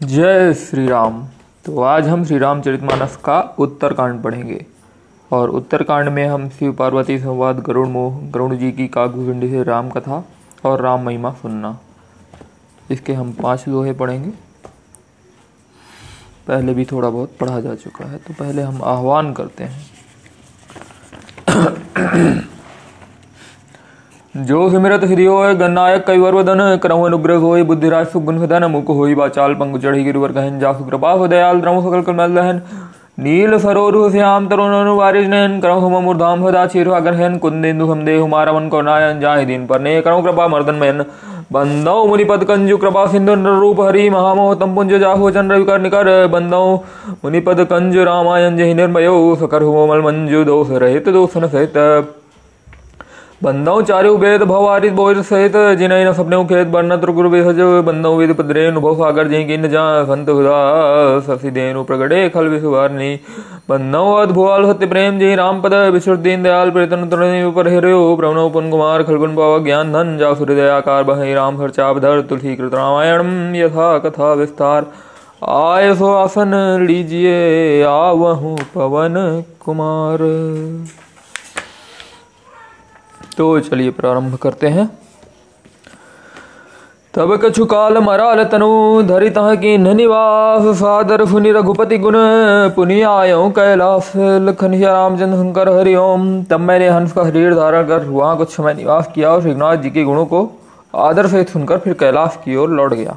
जय श्री राम तो आज हम श्री रामचरितमानस का उत्तरकांड पढ़ेंगे। और उत्तरकांड में हम शिव पार्वती संवाद, गरुड़ मोह, गरुड़ जी की काकभूषणी से राम कथा और राम महिमा सुनना। इसके हम पाँच लोहे पढ़ेंगे। पहले भी थोड़ा बहुत पढ़ा जा चुका है तो पहले हम आह्वान करते हैं। जो सिमरत हृदय होय गन्नायक कई वरवदन करहु अनुग्रह होय बुद्धिराज सुगुण सदन मुख होई बाचाल पंग चढ़ी गिरिवर कहन जासु कृपा हो दयाल, द्रम सकल कमल दहन। नील सरोरु श्याम तरुण वारिज नयन करहु मूर्धाम सदा चीर अग्रहन कुंदेन्दु हम देहु मारवन करुणायन जाहि दिन पर ने करहु कृपा मर्दन मयन बंदौ मुनिपद कंजु कृपा सिंधु रूप हरि, महामोह तम पुंज जाहु चंद्र विकर निकर। बंदौ मुनिपद कंज रामायण जहि निर्मयो सकर मल मंजु दोष रहित दोषन सहित। बंदौ चारु वेद भवारित बोर सहित जिनय न सपने खेत बरन त्रिगुरु बेहज बंदौ वेद पद्रे अनुभव सागर जय किन जा, संत हुदा ससी देनु प्रगटे खल विसुवारनी बंदौ अद्भुआल सत्य प्रेम जय राम पद विश्रुत दीन दयाल प्रेतन तरण पर हिरयो प्रणव पुन कुमार खलगुन पाव ज्ञान धन, जा सूर्यदयाकार बहै राम हर चापधर तुलसी कृत रामायण यथा कथा विस्तार। आय सो आसन, लीजिए आवहूँ पवन कुमार। तो चलिए प्रारंभ करते हैं। तब कछु काल मराल तनु धरि तह की निवास, सादर फुनि रघुपति गुण, पुनि आयो कैलाश लखन रामचंद्र शंकर हरिओम तब मैंने हंस का शरीर धारण कर वहाँ कुछ समय निवास किया और श्रीनाथ जी के गुणों को आदर सहित सुनकर फिर कैलाश की ओर लौट गया।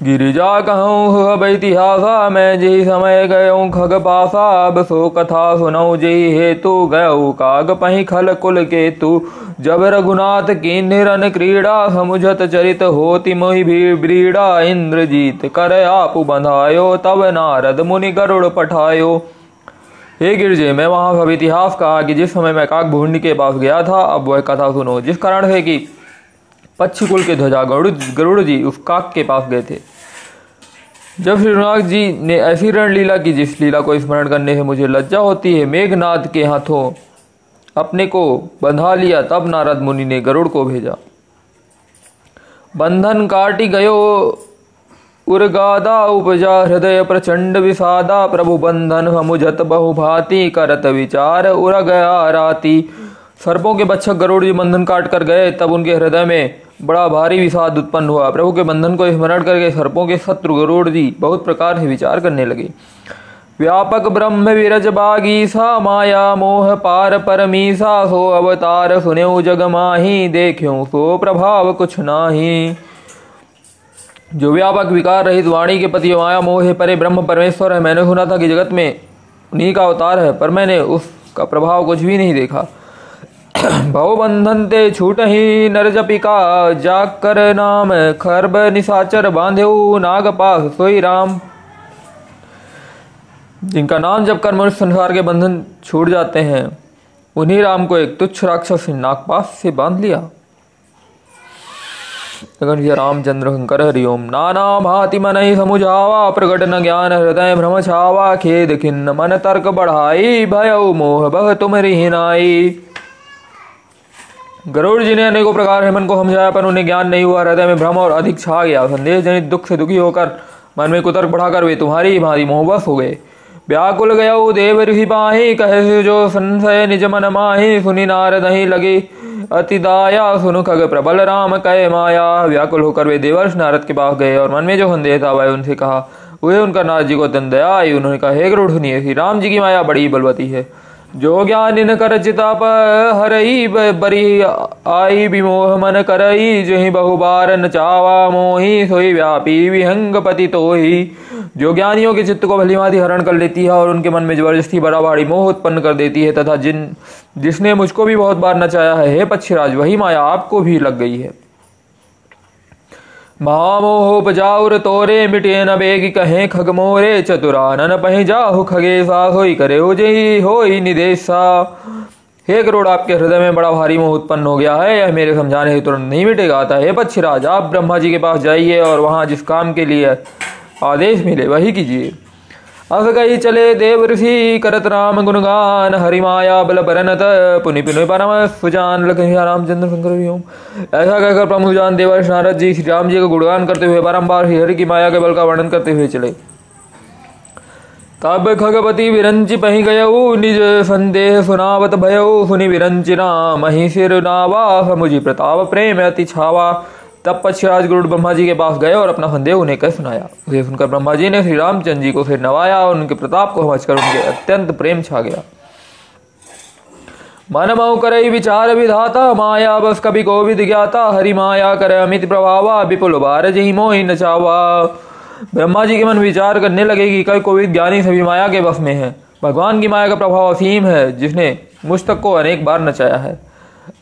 गिरिजा कहूँ अब इतिहासा मैं जी समय गयो, खग पासा, अब सो कथा सुनौ जी हेतु गयो काग पही खल कुल के तू जब रघुनाथ की निरन क्रीड़ा, समुझत चरित होति मोहि भी ब्रीड़ा। इंद्रजीत कर आप बंधायो, तब नारद मुनि गरुड़ पठायो। हे गिरजे, मैं वहाँ सब इतिहास कहा कि जिस समय मैं काक भूंड के पास गया था, अब वह कथा सुनो। जिस कारण है कि पक्षी कुल के ध्वजा गरुड़ गरुड़ जी उस काक के पास गए थे। जब श्री श्रीनाथ जी ने ऐसी रण लीला की जिस लीला को स्मरण करने से मुझे लज्जा होती है मेघनाथ के हाथों अपने को बंधा लिया, तब नारद मुनि ने गरुड़ को भेजा। बंधन काटी गयो, उर्गादा उपजा, हृदय प्रचंड विषादा, प्रभु बंधन हमुझत बहुभाति, करत विचार उर गया राती। सर्पों के बच्चक गरुड़ जी बंधन काट कर गए, तब उनके हृदय में बड़ा भारी विषाद उत्पन्न हुआ। प्रभु के बंधन को स्मरण करके सर्पों के शत्रु गरुड़ जी बहुत प्रकार से विचार करने लगे। व्यापक ब्रह्म विरज बागीसा माया मोह पार परमीसा, सो अवतार सुन्यो जग माही देखो सो प्रभाव कुछ नाही। जो व्यापक विकार रहित वाणी के पति माया मोह है, परे ब्रह्म परमेश्वर है। मैंने सुना था कि जगत में उन्हीं का अवतार है, पर मैंने उसका प्रभाव कुछ भी नहीं देखा। भव बंधन ते छूट ही नर जपिका जाकर नाम खरब निशाचर बांधेऊ नाग पास सोई राम जिनका नाम जब कर मनुष्य संसार के बंधन छूट जाते हैं, उन्हीं राम को एक तुच्छ राक्षस नागपास से बाँध लिया। रामचंद्र शंकर हरिओम नाना भाति मन ही समुझावा प्रकट न ज्ञान हृदय भ्रम छावा, खेद खिन्न मन तर्क बढ़ाई, भय मोह बह तुम रिहिनाई गरुड़ जी ने अनेकों प्रकार हेमन को समझाया पर उन्हें ज्ञान नहीं हुआ। हृदय में भ्रम और अधिक छा गया। संदेश जनित दुख से दुखी होकर मन में कुतर्क बढ़ाकर वे तुम्हारी भांति मोहबस हो गए। व्याकुल गया देव ऋषि पाही, कहे जो संशय निज मन माही, सुनी नारद ही लगे। अति दाया सुनु खग प्रबल राम, कह माया। व्याकुल होकर वे देवर्ष नारद के पास गए और मन में जो संदेह था, वह उनसे कहा, वे उनका नारद जी को अत्यंत दया आई। उन्होंने कहा, हे गरुड़, सुनिए। श्री राम जी की माया बड़ी बलवती है। जो ज्ञान इन कर चिता हरई बरी आई विमोह मन करई, जही बहुबार नचावा मोही, सोई व्यापी विहंग पति तो ही जो ज्ञानियों के चित्त को भली भांति हरण कर लेती है और उनके मन में ज़बरदस्ती बड़ा भारी मोह उत्पन्न कर देती है, तथा जिन जिसने मुझको भी बहुत बार नचाया है, हे पक्षीराज, वही माया आपको भी लग गई है। महामोहोपजाउर तोरे मिटे न बेग कहे खग मोरे चतुरानन पही जाहु खगेसा होई करे हो जही होई निदेशा। हे करोड़ आपके हृदय में बड़ा भारी मोह उत्पन्न हो गया है। यह मेरे समझाने से तुरंत नहीं मिटेगा आता है। पक्षीराज आप ब्रह्मा जी के पास जाइए और वहाँ जिस काम के लिए आदेश मिले, वही कीजिए। अस गई चले देव ऋषि, करत राम गुणगान, हरिमाया बल बरनत पुनि पुनि परम सुजान रामचंद्र शंकर ऐसा कहकर प्रमुख जान देवर्ष नारद जी, श्री राम जी का गुणगान करते हुए बारम्बार श्री हरि की माया के बल का वर्णन करते हुए चले। तब खगपति विरंचि पही गयऊ निज संदेह सुनावत भयऊ सुनि विरंचि राम ही सिर नावा, समुझी प्रताप प्रेम अति छावा। तब पक्षराज गुरु ब्रह्मा जी के पास गए और अपना संदेह उन्हें कह सुनाया। उसे सुनकर ब्रह्मा जी ने श्री रामचंद्र जी को फिर नवाया और उनके प्रताप को समझकर उनके अत्यंत प्रेम छा गया। मन मऊ कर विचार विधाता, माया बस कभी कोविद ज्ञाता हरि माया कर अमित प्रभावा, विपुल बार जी मोहि नचावा ब्रह्मा जी के मन विचार करने लगे कि कई कोविद ज्ञानी सभी माया के बस में है। भगवान की माया का प्रभाव असीम है, जिसने मुझ तक को अनेक बार नचाया है।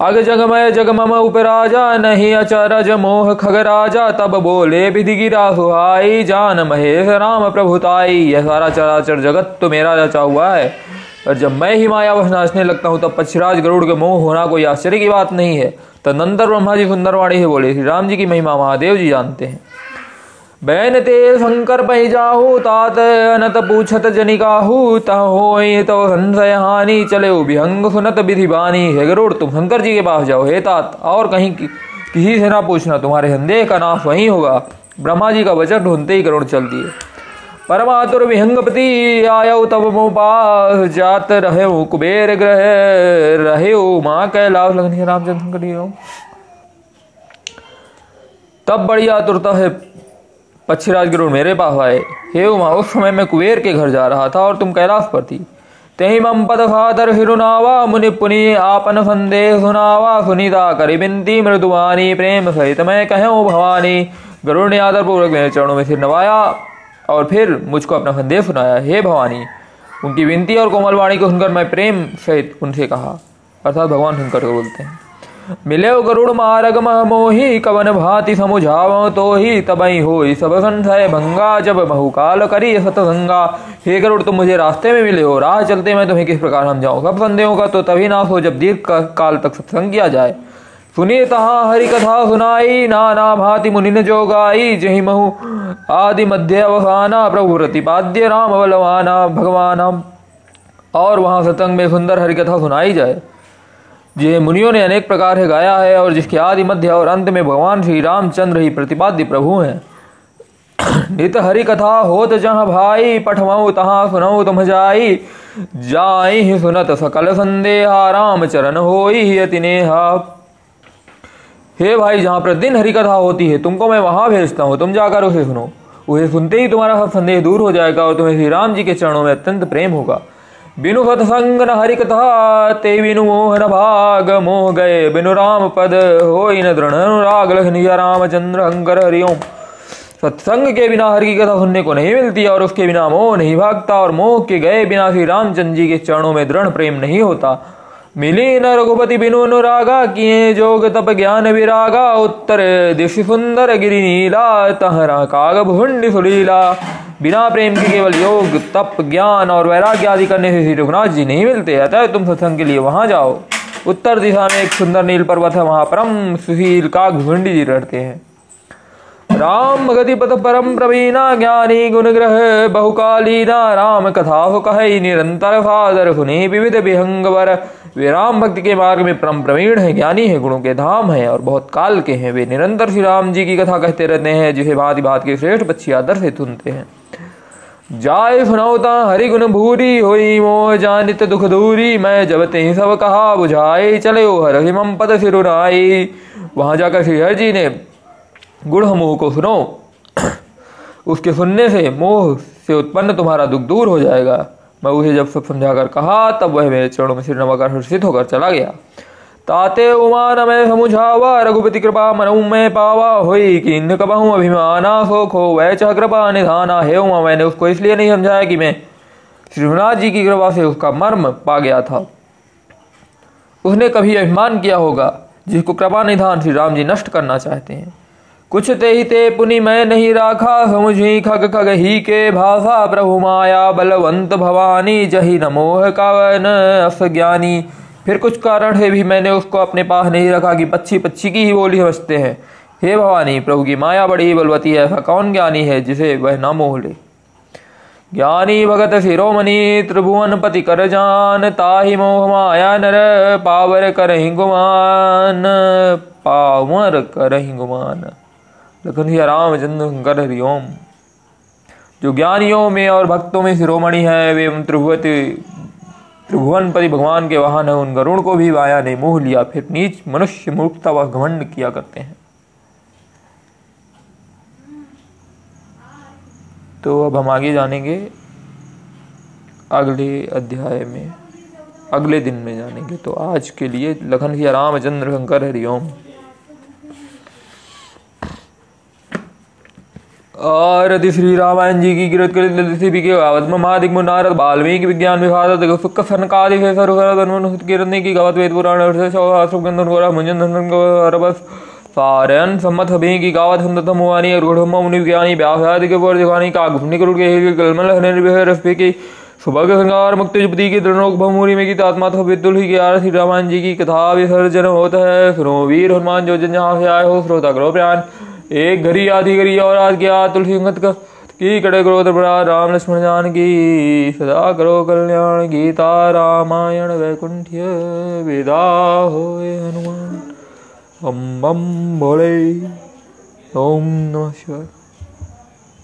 अग जगमय जगमम उपराजा नहीं अचरज मोह खगराजा तब बोले विधि गिरा सुहाई जान महेश राम प्रभुताई यह सारा चराचर जगत तो मेरा रचा हुआ है। और जब मैं ही मायावश नाचने लगता हूँ, तब पक्षराज गरुड़ के मोह होना कोई आश्चर्य की बात नहीं है। तदनंतर ब्रह्मा जी सुंदरवाणी से बोले, श्री राम जी की महिमा महादेव जी जानते हैं। बैन ते शंकर पही जाहू तात अनत पूछत जनिकाहू, तहो तो संशय हानि चले विहंग सुनत विधि बानी। हे गरुड़, तुम शंकर जी के पास जाओ। हे तात, और कहीं किसी से ना पूछना, तुम्हारे संदेह का नाश वहीं होगा। ब्रह्मा जी का वचन ढूंढते ही गरुड़ चल दिए। परमातुर विहंगपति, आयो तब मोपास जात रहे कुबेर ग्रह, रहे माँ कैलाश। लगन रामचंद्र तब बड़ी आतुरता है पक्षीराज राजगुरु मेरे पास आए। हे उमा, उस समय मैं कुबेर के घर जा रहा था और तुम कैलाश पर थी। तेहि मम पद फादर हिरुनावा, मुनि पुनि आपन संदेह सुनावा, सुनीता करी बिंती मृदुवानी प्रेम सहित मैं कहूँ भवानी गरुड़ ने आदर पूर्वक मेरे चरणों में सिर नवाया और फिर मुझको अपना संदेह सुनाया। हे भवानी, उनकी विनती और कोमल वाणी को सुनकर मैं प्रेम सहित उनसे कहा। अर्थात भगवान शंकर को बोलते हैं। मिले गरुड़ मारग मोही कवन भाति समुझाव तो ही तबई हो सब संशय भंगा, जब बहुकाल करी सतसंगा हे गरुड़, तुम मुझे रास्ते में मिले हो, राह चलते मैं तुम्हें किस प्रकार हम समझाऊं सब संदेहों का तो तभी नाश हो जब दीर्घ काल तक सत्संग किया जाए। सुनिए तहा हरि कथा सुनाई, नाना भाति मुनि जो गाई जही महु आदि मध्य अवसाना, प्रभु प्रतिपाद्य राम बलवाना, भगवान। और वहाँ सत्संग में सुंदर हरि कथा सुनाई जाए। जिन्हें मुनियों ने अनेक प्रकार से गाया है और जिसके आदि मध्य और अंत में भगवान श्री रामचंद्र ही प्रतिपाद्य प्रभु हैं। नित हरि कथा होत जहाँ भाई पठवाऊ तहाँ सुनऊ तुम जाई। जाई ही सुनत सकल संदेहा राम चरण हो ही अतिनेहा हे भाई, जहाँ प्रतिदिन हरि कथा होती है, तुमको मैं वहाँ भेजता हूँ, तुम जाकर उसे सुनो। उसे सुनते ही तुम्हारा सब संदेह दूर हो जाएगा और तुम्हें श्री राम जी के चरणों में अत्यंत प्रेम होगा। बिनु सत्संग न हरि कथा ते बिनु मोहन भाग मोह गए बिनु राम पद हो न दृढ़ अनुराग लखनिया रामचंद्र हंकर हरिओम सत्संग के बिना हरि की कथा सुनने को नहीं मिलती, और उसके बिना मोह नहीं भागता, और मोह के गए बिना श्री रामचंद्र जी के चरणों में दृढ़ प्रेम नहीं होता। मिली न रघुपति बिनु अनुरागा, किए जोग तप ज्ञान विरागा, उत्तर दिश सुंदर गिरी नीला तहरा काग भुंड सुलीला। बिना प्रेम के केवल योग, तप, ज्ञान और वैराग्य आदि करने से श्री रघुनाथ जी नहीं मिलते। अतः तुम सत्संग के लिए वहाँ जाओ। उत्तर दिशा में एक सुंदर नील पर्वत है, वहाँ परम सुशील का घुंडी जी रहते हैं। राम गति पथ परम प्रवीणा ज्ञानी गुण ग्रह बहुकालीना राम कथा हो कह, निरंतर फादर सुने विविध विहंगवर। वे राम भक्ति के मार्ग में परम प्रवीण है, ज्ञानी है, गुणों के धाम है और बहुत काल के हैं। वे निरंतर श्री राम जी की कथा कहते रहते हैं जिसे भांति भात के श्रेष्ठ बच्ची आदर से सुनते हैं। जाय सुनौता हरि गुण भूरी होई, मोह जानित दुख दूरी, मैं जब ते सब कहा बुझाई चले हर हिमम पद सिरुराई वहाँ जाकर श्री हर जी ने गुण मोह को सुनो। उसके सुनने से मोह से उत्पन्न तुम्हारा दुख दूर हो जाएगा। मैं उसे जब सब समझाकर कहा, तब वह मेरे चरणों में सिर नवाकर हर्षित होकर चला गया। ताते उमान मैं समुझावा, रघुपति कृपा मनु में पावा। हुई कि इन कबहू अभिमाना सो खो वह च कृपा निधाना। हे उमा, मैंने उसको इसलिए नहीं समझाया कि मैं श्रीनाथ जी की कृपा से उसका मर्म पा गया था। उसने कभी अभिमान किया होगा, जिसको कृपा निधान श्री राम जी नष्ट करना चाहते हैं। कुछ ते ही ते पुनि मैं नहीं राखा समुझी खग खग ही के भाषा, प्रभु माया बलवंत भवानी, जही नमोह कावन अस ज्ञानी। फिर कुछ कारण है भी मैंने उसको अपने पास नहीं रखा कि पच्छी पच्छी की ही बोली समझते हैं। हे भवानी, प्रभु की माया बड़ी बलवती है, ऐसा कौन ज्ञानी है जिसे वह न मोह ले? ज्ञानी भगत शिरोमणि, त्रिभुवन पति कर जान, ताहि मोह माया नर, पावर कर गुमान, पावर कर गुमान। लखन रामचंद्र शंकर हरिओम जो ज्ञानियों में और भक्तों में शिरोमणि है, वे त्रिभुवती त्रिभुवनपति भगवान के वाहन है। उन गरुण को भी माया ने मोह लिया। फिर नीच मनुष्य मूर्खता व घमंड किया करते हैं। तो अब हम आगे जानेंगे। अगले अध्याय में, अगले दिन में जानेंगे। तो आज के लिए लखन सिया रामचंद्र शंकर हरिओम। और यदि श्री रामायण जी की गिरत कर के गावत में महादिक नारद बाल्मीकि विज्ञान विभाग किरने की गावत वेद पुराण मुंजन सम्मत की गावत हम मुवानी रूढ़ मुनि व्यासादि के पर दिखानी का करुड़ के गलमल हने संगार मुक्ति जुपति की दृढ़ भमूरी में गीत आत्मा था विदुल ही ग्यारह श्री रामायण जी की कथा विसर्जन होता है। सुनो वीर हनुमान जो जन जहाँ से आए हो, श्रोता करो प्यान एक घरी आधी घरी और आज गया तुलसी संगत का की कड़े करो दरबरा राम लक्ष्मण जान की सदा करो कल्याण गीता रामायण वैकुंठ्य विदा हो हनुमान। हम बम भोले ओम नमः शिवाय।